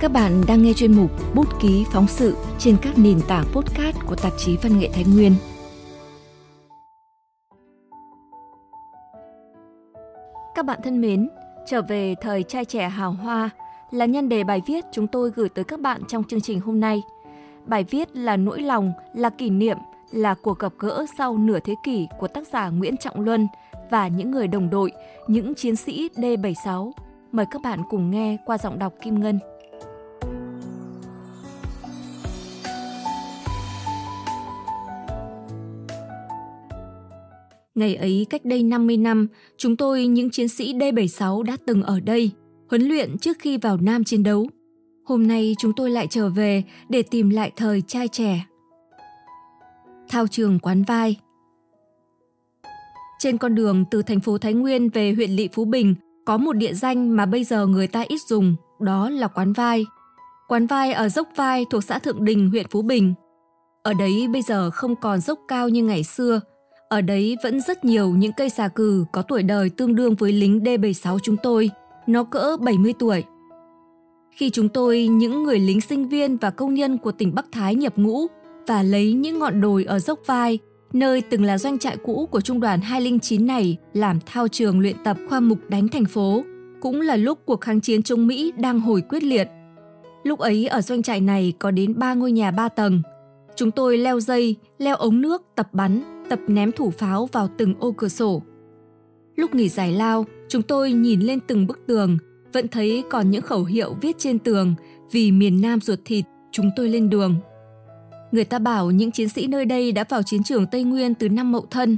Các bạn đang nghe chuyên mục Bút ký phóng sự trên các nền tảng podcast của tạp chí Văn nghệ Thái Nguyên. Các bạn thân mến, trở về thời trai trẻ hào hoa là nhân đề bài viết chúng tôi gửi tới các bạn trong chương trình hôm nay. Bài viết là nỗi lòng, là kỷ niệm, là cuộc gặp gỡ sau nửa thế kỷ của tác giả Nguyễn Trọng Luân và những người đồng đội, những chiến sĩ D76. Mời các bạn cùng nghe qua giọng đọc Kim Ngân. Ngày ấy cách đây 50 năm, chúng tôi những chiến sĩ D76 đã từng ở đây, huấn luyện trước khi vào Nam chiến đấu. Hôm nay chúng tôi lại trở về để tìm lại thời trai trẻ. Thao trường quán vai Trên con đường từ thành phố Thái Nguyên về huyện Lị Phú Bình có một địa danh mà bây giờ người ta ít dùng, đó là quán vai. Quán vai ở dốc vai thuộc xã Thượng Đình, huyện Phú Bình. Ở đấy bây giờ không còn dốc cao như ngày xưa, ở đấy vẫn rất nhiều những cây xà cừ có tuổi đời tương đương với lính D76 chúng tôi, nó cỡ 70 tuổi. Khi chúng tôi, những người lính sinh viên và công nhân của tỉnh Bắc Thái nhập ngũ và lấy những ngọn đồi ở dốc vai, nơi từng là doanh trại cũ của trung đoàn 209 này làm thao trường luyện tập khoa mục đánh thành phố, cũng là lúc cuộc kháng chiến chống Mỹ đang hồi quyết liệt. Lúc ấy ở doanh trại này có đến 3 ngôi nhà 3 tầng. Chúng tôi leo dây, leo ống nước, tập bắn, tập ném thủ pháo vào từng ô cửa sổ. Lúc nghỉ giải lao, chúng tôi nhìn lên từng bức tường, vẫn thấy còn những khẩu hiệu viết trên tường vì miền Nam ruột thịt, chúng tôi lên đường. Người ta bảo những chiến sĩ nơi đây đã vào chiến trường Tây Nguyên từ năm Mậu Thân.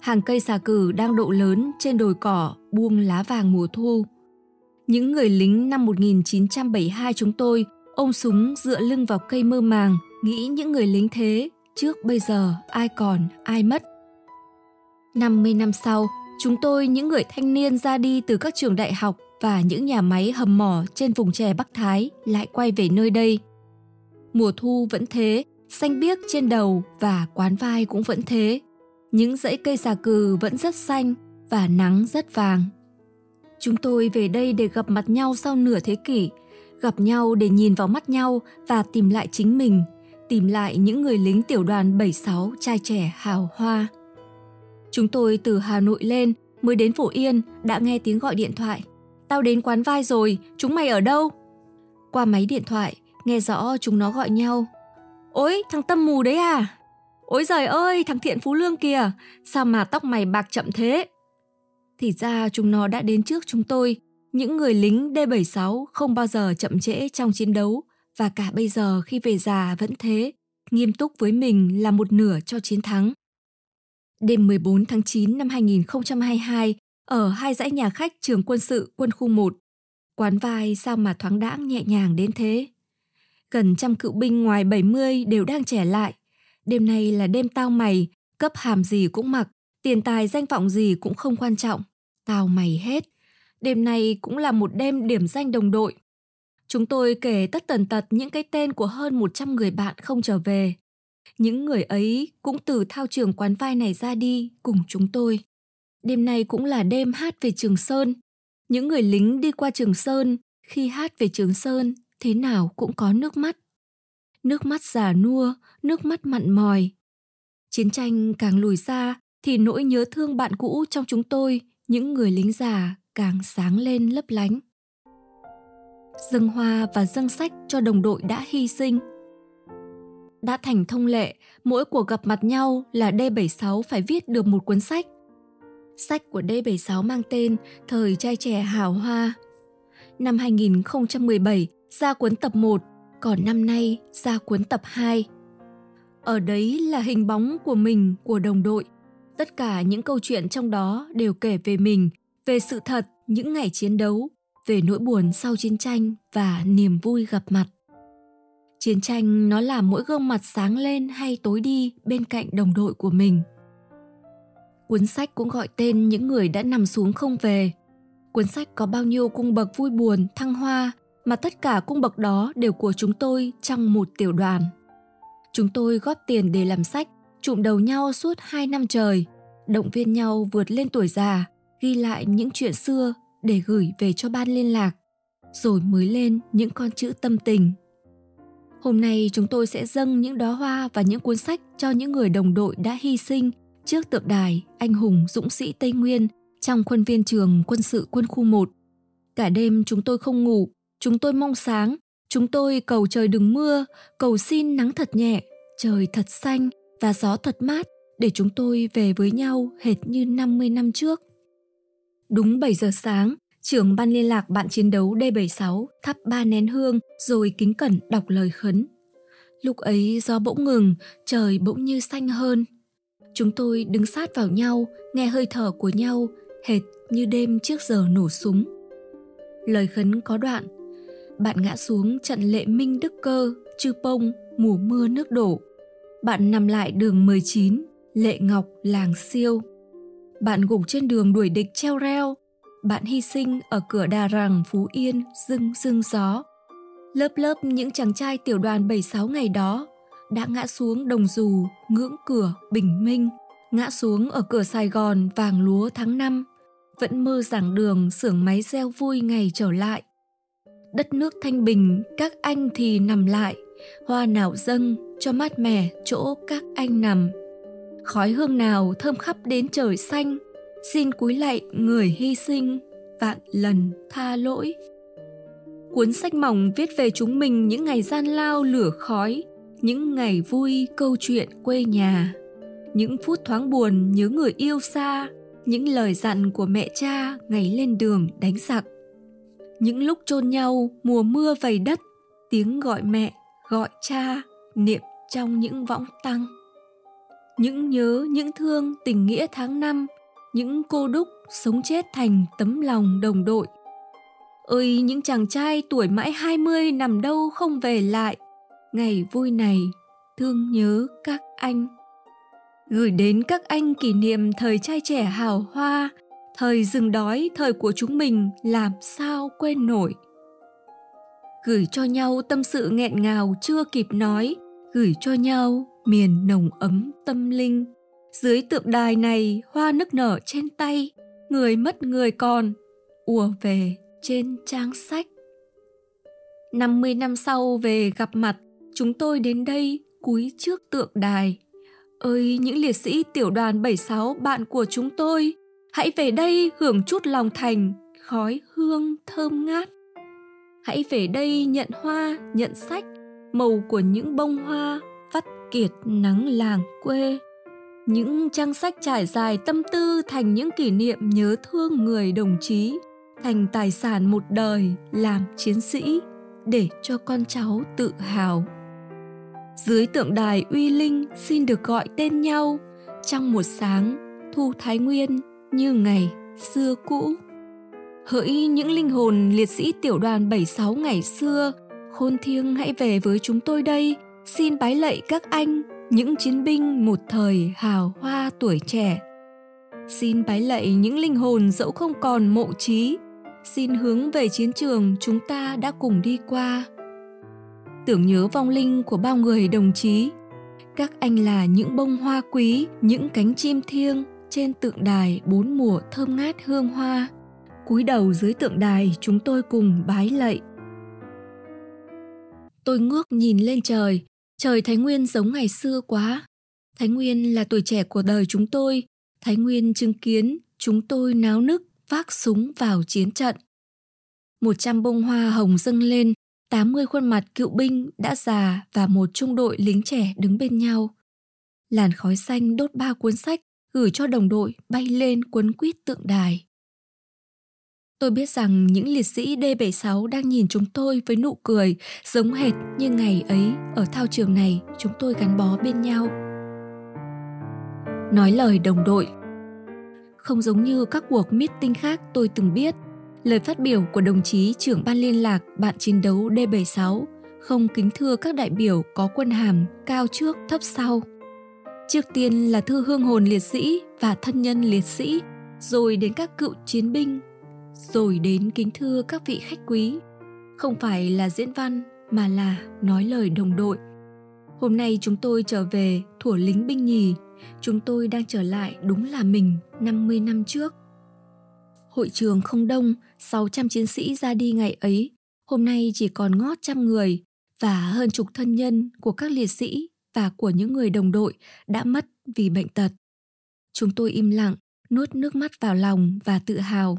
Hàng cây xà cừ đang độ lớn trên đồi cỏ buông lá vàng mùa thu. Những người lính năm 1972 chúng tôi ôm súng dựa lưng vào cây mơ màng, nghĩ những người lính thế trước bây giờ ai còn ai mất 50 năm sau chúng tôi những người thanh niên ra đi từ các trường đại học và những nhà máy hầm mỏ trên vùng chè Bắc Thái lại quay về nơi đây. Mùa thu vẫn thế, xanh biếc trên đầu và quán vai cũng vẫn thế. Những dãy cây xà cừ vẫn rất xanh và nắng rất vàng. Chúng tôi về đây để gặp mặt nhau sau nửa thế kỷ, gặp nhau để nhìn vào mắt nhau và tìm lại chính mình tìm lại những người lính tiểu đoàn 76 trai trẻ hào hoa. Chúng tôi từ Hà Nội lên mới đến Phổ Yên đã nghe tiếng gọi điện thoại. Tao đến quán vai rồi, chúng mày ở đâu? Qua máy điện thoại, nghe rõ chúng nó gọi nhau. Ôi, thằng Tâm mù đấy à? Ôi giời ơi, thằng Thiện Phú Lương kìa, sao mà tóc mày bạc chậm thế? Thì ra chúng nó đã đến trước chúng tôi, những người lính D76 không bao giờ chậm trễ trong chiến đấu, và cả bây giờ khi về già vẫn thế, nghiêm túc với mình là một nửa cho chiến thắng. Đêm 14 tháng 9 năm 2022, ở hai dãy nhà khách trường quân sự quân khu 1, quán vai sao mà thoáng đãng nhẹ nhàng đến thế. Gần trăm cựu binh ngoài 70 đều đang trẻ lại. Đêm nay là đêm tao mày, cấp hàm gì cũng mặc, tiền tài danh vọng gì cũng không quan trọng. Tao mày hết. Đêm nay cũng là một đêm điểm danh đồng đội. Chúng tôi kể tất tần tật những cái tên của hơn 100 người bạn không trở về. Những người ấy cũng từ thao trường quán vai này ra đi cùng chúng tôi. Đêm nay cũng là đêm hát về Trường Sơn. Những người lính đi qua Trường Sơn, khi hát về Trường Sơn, thế nào cũng có nước mắt. Nước mắt già nua, nước mắt mặn mòi. Chiến tranh càng lùi xa, thì nỗi nhớ thương bạn cũ trong chúng tôi, những người lính già, càng sáng lên lấp lánh dâng hoa và dâng sách cho đồng đội đã hy sinh. Đã thành thông lệ, mỗi cuộc gặp mặt nhau là D76 phải viết được một cuốn sách. Sách của D76 mang tên Thời trai trẻ hào hoa. Năm 2017 ra cuốn tập 1, còn năm nay ra cuốn tập 2. Ở đấy là hình bóng của mình, của đồng đội. Tất cả những câu chuyện trong đó đều kể về mình, về sự thật, những ngày chiến đấu, về nỗi buồn sau chiến tranh và niềm vui gặp mặt. Chiến tranh nó làm mỗi gương mặt sáng lên hay tối đi bên cạnh đồng đội của mình. Cuốn sách cũng gọi tên những người đã nằm xuống không về. Cuốn sách có bao nhiêu cung bậc vui buồn, thăng hoa, mà tất cả cung bậc đó đều của chúng tôi trong một tiểu đoàn. Chúng tôi góp tiền để làm sách, trụm đầu nhau suốt hai năm trời, động viên nhau vượt lên tuổi già, ghi lại những chuyện xưa để gửi về cho ban liên lạc. rồi mới lên những con chữ tâm tình. Hôm nay chúng tôi sẽ dâng những đóa hoa và những cuốn sách cho những người đồng đội đã hy sinh trước tượng đài anh hùng dũng sĩ Tây Nguyên trong khuôn viên trường quân sự quân khu 1. Cả đêm chúng tôi không ngủ, chúng tôi mong sáng, chúng tôi cầu trời đừng mưa, cầu xin nắng thật nhẹ, trời thật xanh và gió thật mát để chúng tôi về với nhau hệt như 50 năm trước. Đúng 7 giờ sáng, trưởng ban liên lạc bạn chiến đấu D76 thắp ba nén hương rồi kính cẩn đọc lời khấn. Lúc ấy gió bỗng ngừng, trời bỗng như xanh hơn. Chúng tôi đứng sát vào nhau, nghe hơi thở của nhau, hệt như đêm trước giờ nổ súng. Lời khấn có đoạn, bạn ngã xuống trận lệ minh đức cơ, chư pông, mùa mưa nước đổ. Bạn nằm lại đường 19, lệ ngọc làng siêu. Bạn gục trên đường đuổi địch treo reo, bạn hy sinh ở cửa Đà Rằng, Phú Yên, dưng dưng gió. Lớp lớp những chàng trai tiểu đoàn 76 ngày đó đã ngã xuống đồng dù, ngưỡng cửa, bình minh, ngã xuống ở cửa Sài Gòn vàng lúa tháng 5, vẫn mơ giảng đường xưởng máy gieo vui ngày trở lại. Đất nước thanh bình, các anh thì nằm lại, hoa nào dâng cho mát mẻ chỗ các anh nằm. Khói hương nào thơm khắp đến trời xanh, xin cúi lạy người hy sinh vạn lần tha lỗi. Cuốn sách mỏng viết về chúng mình những ngày gian lao lửa khói những ngày vui câu chuyện quê nhà. Những phút thoáng buồn nhớ người yêu xa những lời dặn của mẹ cha ngày lên đường đánh giặc. Những lúc chôn nhau mùa mưa vầy đất tiếng gọi mẹ gọi cha niệm trong những võng tăng những nhớ những thương tình nghĩa tháng năm những cô đúc sống chết thành tấm lòng đồng đội. Ơi những chàng trai tuổi mãi hai mươi nằm đâu không về lại, ngày vui này thương nhớ các anh. Gửi đến các anh kỷ niệm thời trai trẻ hào hoa, thời rừng đói thời của chúng mình làm sao quên nổi. Gửi cho nhau tâm sự nghẹn ngào chưa kịp nói, gửi cho nhau miền nồng ấm tâm linh dưới tượng đài này hoa nức nở trên tay, người mất người còn, ùa về trên trang sách. 50 năm sau về gặp mặt, chúng tôi đến đây cúi trước tượng đài. Ơi những liệt sĩ tiểu đoàn 76 bạn của chúng tôi, hãy về đây hưởng chút lòng thành, khói hương thơm ngát. Hãy về đây nhận hoa, nhận sách, màu của những bông hoa kiệt nắng làng quê. Những trang sách trải dài tâm tư thành những kỷ niệm nhớ thương người đồng chí, thành tài sản một đời làm chiến sĩ để cho con cháu tự hào. Dưới tượng đài uy linh xin được gọi tên nhau, trong một sáng, thu thái nguyên như ngày xưa cũ. Hỡi những linh hồn liệt sĩ tiểu đoàn 76 ngày xưa, khôn thiêng hãy về với chúng tôi đây xin bái lạy các anh, những chiến binh một thời hào hoa tuổi trẻ. Xin bái lạy những linh hồn dẫu không còn mộ trí. Xin hướng về chiến trường chúng ta đã cùng đi qua. Tưởng nhớ vong linh của bao người đồng chí. Các anh là những bông hoa quý, những cánh chim thiêng trên tượng đài bốn mùa thơm ngát hương hoa. Cúi đầu dưới tượng đài chúng tôi cùng bái lạy. Tôi ngước nhìn lên trời Trời Thái Nguyên giống ngày xưa quá. Thái Nguyên là tuổi trẻ của đời chúng tôi. Thái Nguyên chứng kiến chúng tôi náo nức vác súng vào chiến trận. Một trăm bông hoa hồng dâng lên, 80 khuôn mặt cựu binh đã già và một trung đội lính trẻ đứng bên nhau. Làn khói xanh đốt ba cuốn sách gửi cho đồng đội bay lên quấn quýt tượng đài. Tôi biết rằng những liệt sĩ D76 đang nhìn chúng tôi với nụ cười giống hệt như ngày ấy ở thao trường này chúng tôi gắn bó bên nhau. Nói lời đồng đội Không giống như các cuộc meeting khác tôi từng biết, lời phát biểu của đồng chí trưởng ban liên lạc bạn chiến đấu D76 không kính thưa các đại biểu có quân hàm cao trước thấp sau. Trước tiên là thư hương hồn liệt sĩ và thân nhân liệt sĩ, rồi đến các cựu chiến binh rồi đến kính thưa các vị khách quý. Không phải là diễn văn mà là nói lời đồng đội. Hôm nay chúng tôi trở về thủa lính binh nhì. Chúng tôi đang trở lại đúng là mình 50 năm trước. Hội trường không đông 600 chiến sĩ ra đi ngày ấy. Hôm nay chỉ còn ngót trăm người và hơn chục thân nhân của các liệt sĩ và của những người đồng đội đã mất vì bệnh tật. Chúng tôi im lặng, nuốt nước mắt vào lòng và tự hào.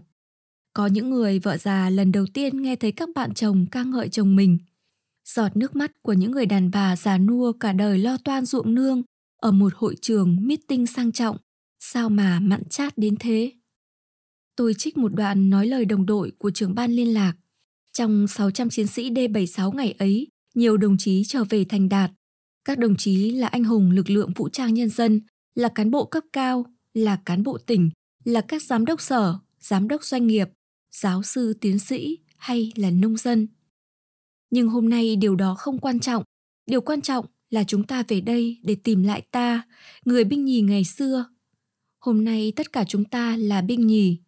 Có những người vợ già lần đầu tiên nghe thấy các bạn chồng ca ngợi chồng mình. Giọt nước mắt của những người đàn bà già nua cả đời lo toan ruộng nương ở một hội trường meeting sang trọng. Sao mà mặn chát đến thế? Tôi trích một đoạn nói lời đồng đội của trưởng ban liên lạc. Trong 600 chiến sĩ D76 ngày ấy, nhiều đồng chí trở về thành đạt. Các đồng chí là anh hùng lực lượng vũ trang nhân dân, là cán bộ cấp cao, là cán bộ tỉnh, là các giám đốc sở, giám đốc doanh nghiệp, giáo sư tiến sĩ hay là nông dân. Nhưng hôm nay điều đó không quan trọng, điều quan trọng là chúng ta về đây để tìm lại ta, người binh nhì ngày xưa. Hôm nay tất cả chúng ta là binh nhì.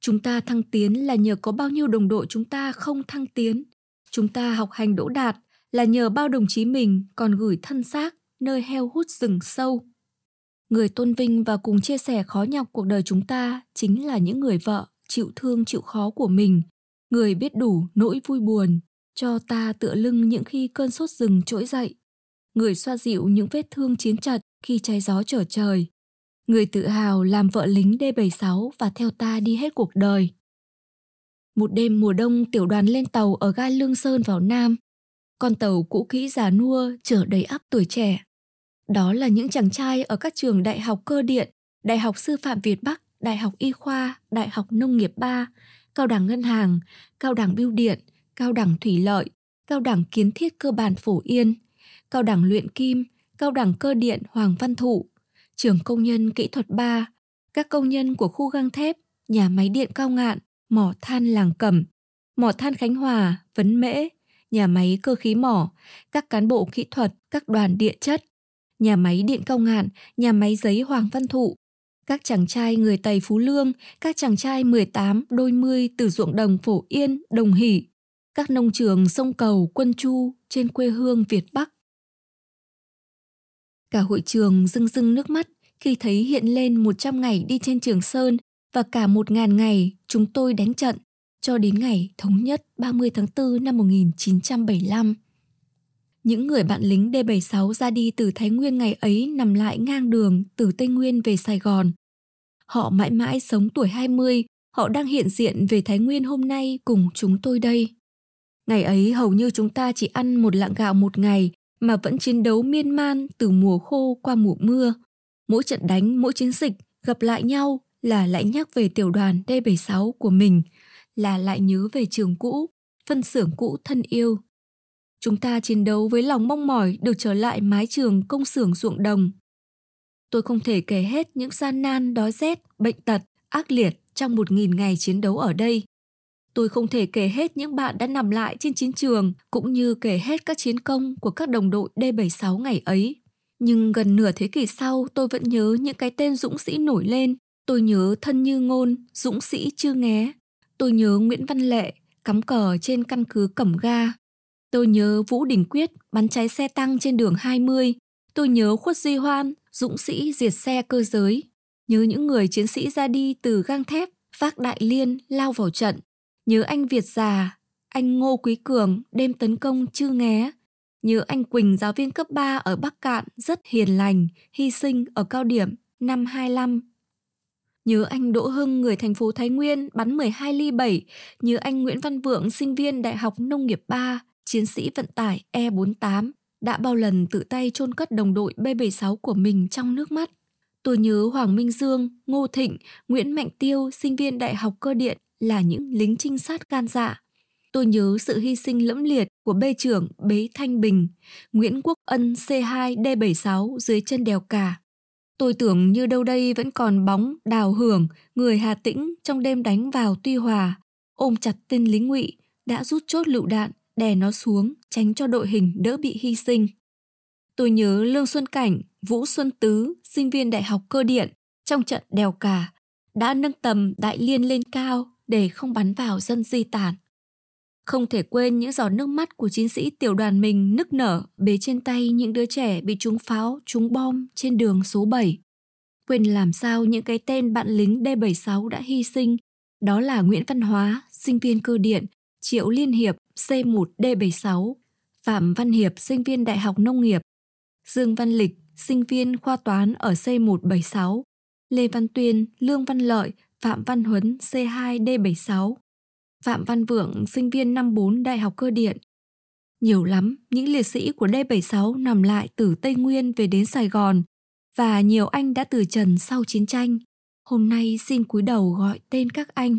Chúng ta thăng tiến là nhờ có bao nhiêu đồng đội chúng ta không thăng tiến. Chúng ta học hành đỗ đạt là nhờ bao đồng chí mình còn gửi thân xác nơi heo hút rừng sâu. Người tôn vinh và cùng chia sẻ khó nhọc cuộc đời chúng ta chính là những người vợ chịu thương chịu khó của mình, người biết đủ nỗi vui buồn, cho ta tựa lưng những khi cơn sốt rừng trỗi dậy, người xoa dịu những vết thương chiến trận khi cháy gió trở trời, người tự hào làm vợ lính D76 và theo ta đi hết cuộc đời. Một đêm mùa đông tiểu đoàn lên tàu ở ga Lương Sơn vào Nam. Con tàu cũ kỹ già nua chở đầy ắp tuổi trẻ. Đó là những chàng trai ở các trường đại học cơ điện, đại học sư phạm Việt Bắc, đại học y khoa, đại học nông nghiệp 3, cao đẳng ngân hàng, cao đẳng bưu điện, cao đẳng thủy lợi, cao đẳng kiến thiết cơ bản phổ yên, cao đẳng luyện kim, cao đẳng cơ điện Hoàng Văn Thụ, trường công nhân kỹ thuật 3, các công nhân của khu gang thép, nhà máy điện cao ngạn, mỏ than làng cẩm, mỏ than Khánh Hòa, Vấn Mễ, nhà máy cơ khí mỏ, các cán bộ kỹ thuật, các đoàn địa chất, nhà máy điện cao ngạn, nhà máy giấy Hoàng Văn Thụ, các chàng trai người Tây Phú Lương, các chàng trai 18, đôi mươi từ ruộng đồng Phổ Yên, Đồng Hỷ, các nông trường sông Cầu, Quân Chu trên quê hương Việt Bắc. Cả hội trường rưng rưng nước mắt khi thấy hiện lên 100 ngày đi trên Trường Sơn và cả 1.000 ngày chúng tôi đánh trận cho đến ngày thống nhất 30 tháng 4 năm 1975. Những người bạn lính D76 ra đi từ Thái Nguyên ngày ấy nằm lại ngang đường từ Tây Nguyên về Sài Gòn. Họ mãi mãi sống tuổi 20, họ đang hiện diện về Thái Nguyên hôm nay cùng chúng tôi đây. Ngày ấy hầu như chúng ta chỉ ăn một lạng gạo một ngày mà vẫn chiến đấu miên man từ mùa khô qua mùa mưa. Mỗi trận đánh, mỗi chiến dịch gặp lại nhau là lại nhắc về tiểu đoàn D76 của mình, là lại nhớ về trường cũ, phân xưởng cũ thân yêu. Chúng ta chiến đấu với lòng mong mỏi được trở lại mái trường công xưởng ruộng đồng. Tôi không thể kể hết những gian nan, đói rét, bệnh tật, ác liệt trong một nghìn ngày chiến đấu ở đây. Tôi không thể kể hết những bạn đã nằm lại trên chiến trường cũng như kể hết các chiến công của các đồng đội D76 ngày ấy. Nhưng gần nửa thế kỷ sau tôi vẫn nhớ những cái tên dũng sĩ nổi lên. Tôi nhớ Thân Như Ngôn, dũng sĩ chưa nghé. Tôi nhớ Nguyễn Văn Lệ, cắm cờ trên căn cứ Cẩm Ga. Tôi nhớ Vũ Đình Quyết bắn cháy xe tăng trên đường 20. Tôi nhớ Khuất Duy Hoan, dũng sĩ diệt xe cơ giới. Nhớ những người chiến sĩ ra đi từ gang thép, vác đại liên lao vào trận Nhớ anh Việt già, anh Ngô Quý Cường đêm tấn công chư nghé. Nhớ anh Quỳnh giáo viên cấp 3 ở Bắc Cạn rất hiền lành, hy sinh ở cao điểm năm 25. Nhớ anh Đỗ Hưng người thành phố Thái Nguyên bắn 12 ly 7. Nhớ anh Nguyễn Văn Vượng sinh viên Đại học Nông nghiệp 3, chiến sĩ vận tải E48 đã bao lần tự tay chôn cất đồng đội B76 của mình trong nước mắt. Tôi nhớ Hoàng Minh Dương, Ngô Thịnh, Nguyễn Mạnh Tiêu, sinh viên Đại học Cơ điện là những lính trinh sát gan dạ. Tôi nhớ sự hy sinh lẫm liệt của bê trưởng Bế Thanh Bình, Nguyễn Quốc Ân C2 D76 dưới chân đèo cả. Tôi tưởng như đâu đây vẫn còn bóng đào hưởng người Hà Tĩnh trong đêm đánh vào Tuy Hòa, ôm chặt tên lính ngụy đã rút chốt lựu đạn đè nó xuống tránh cho đội hình đỡ bị hy sinh. Tôi nhớ Lương Xuân Cảnh, Vũ Xuân Tứ, sinh viên đại học cơ điện trong trận đèo cả đã nâng tầm đại liên lên cao để không bắn vào dân di tản. Không thể quên những giọt nước mắt của chiến sĩ tiểu đoàn mình nức nở bế trên tay những đứa trẻ bị trúng pháo, trúng bom trên đường số 7. Quên làm sao những cái tên bạn lính D76 đã hy sinh, đó là Nguyễn Văn Hóa, sinh viên cơ điện, Triệu Liên Hiệp C1D76, Phạm Văn Hiệp sinh viên Đại học Nông nghiệp, Dương Văn Lịch sinh viên khoa toán ở C176, Lê Văn Tuyên, Lương Văn Lợi, Phạm Văn Huấn C2D76, Phạm Văn Vượng sinh viên năm 4 Đại học Cơ điện. Nhiều lắm, những liệt sĩ của D76 nằm lại từ Tây Nguyên về đến Sài Gòn và nhiều anh đã từ trần sau chiến tranh. Hôm nay xin cúi đầu gọi tên các anh.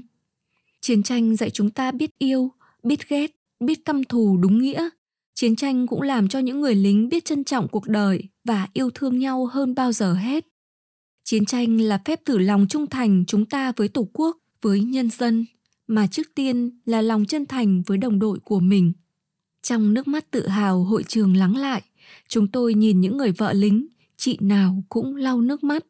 Chiến tranh dạy chúng ta biết yêu, biết ghét, biết căm thù đúng nghĩa. Chiến tranh cũng làm cho những người lính biết trân trọng cuộc đời và yêu thương nhau hơn bao giờ hết. Chiến tranh là phép thử lòng trung thành chúng ta với Tổ quốc, với nhân dân, mà trước tiên là lòng chân thành với đồng đội của mình. Trong nước mắt tự hào hội trường lắng lại, chúng tôi nhìn những người vợ lính, chị nào cũng lau nước mắt.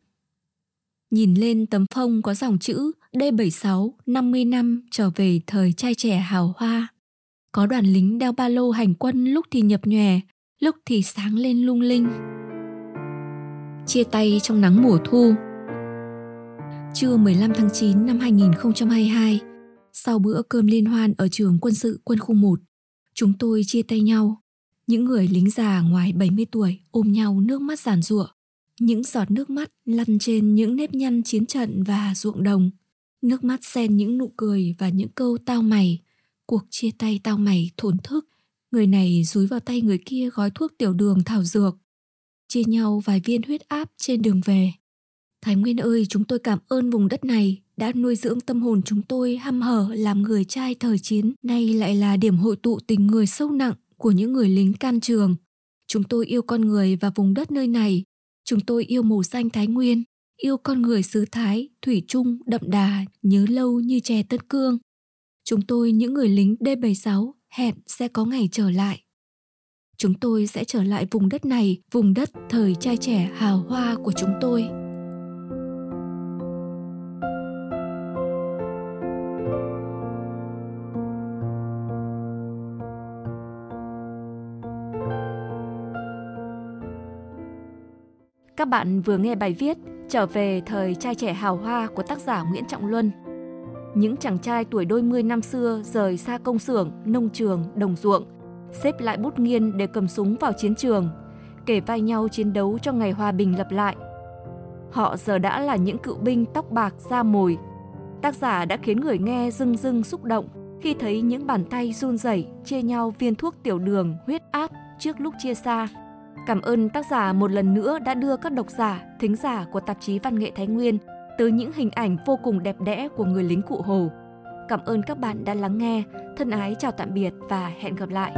Nhìn lên tấm phông có dòng chữ D76 50 năm trở về thời trai trẻ hào hoa. Có đoàn lính đeo ba lô hành quân lúc thì nhập nhòe, lúc thì sáng lên lung linh. Chia tay trong nắng mùa thu. Trưa 15 tháng 9 năm 2022, sau bữa cơm liên hoan ở trường quân sự quân khu 1, chúng tôi chia tay nhau. Những người lính già ngoài 70 tuổi ôm nhau nước mắt giàn giụa. Những giọt nước mắt lăn trên những nếp nhăn chiến trận và ruộng đồng. Nước mắt xen những nụ cười và những câu tao mày. Cuộc chia tay tao mày thổn thức. Người này dúi vào tay người kia gói thuốc tiểu đường thảo dược. Chia nhau vài viên huyết áp trên đường về. Thái Nguyên ơi, chúng tôi cảm ơn vùng đất này đã nuôi dưỡng tâm hồn chúng tôi hăm hở làm người trai thời chiến, nay lại là điểm hội tụ tình người sâu nặng của những người lính can trường. Chúng tôi yêu con người và vùng đất nơi này. Chúng tôi yêu màu xanh Thái Nguyên, yêu con người xứ Thái, thủy chung, đậm đà, nhớ lâu như chè Tân Cương. Chúng tôi những người lính D76 hẹn sẽ có ngày trở lại. Chúng tôi sẽ trở lại vùng đất này, vùng đất thời trai trẻ hào hoa của chúng tôi. Các bạn vừa nghe bài viết Trở về thời trai trẻ hào hoa của tác giả Nguyễn Trọng Luân. Những chàng trai tuổi đôi mươi năm xưa rời xa công xưởng, nông trường, đồng ruộng, xếp lại bút nghiên để cầm súng vào chiến trường, kể vai nhau chiến đấu cho ngày hòa bình lập lại. Họ giờ đã là những cựu binh tóc bạc da mồi. Tác giả đã khiến người nghe rưng rưng xúc động khi thấy những bàn tay run rẩy chia nhau viên thuốc tiểu đường, huyết áp trước lúc chia xa. Cảm ơn tác giả một lần nữa đã đưa các độc giả, thính giả của tạp chí Văn nghệ Thái Nguyên tới những hình ảnh vô cùng đẹp đẽ của người lính cụ Hồ. Cảm ơn các bạn đã lắng nghe. Thân ái chào tạm biệt và hẹn gặp lại.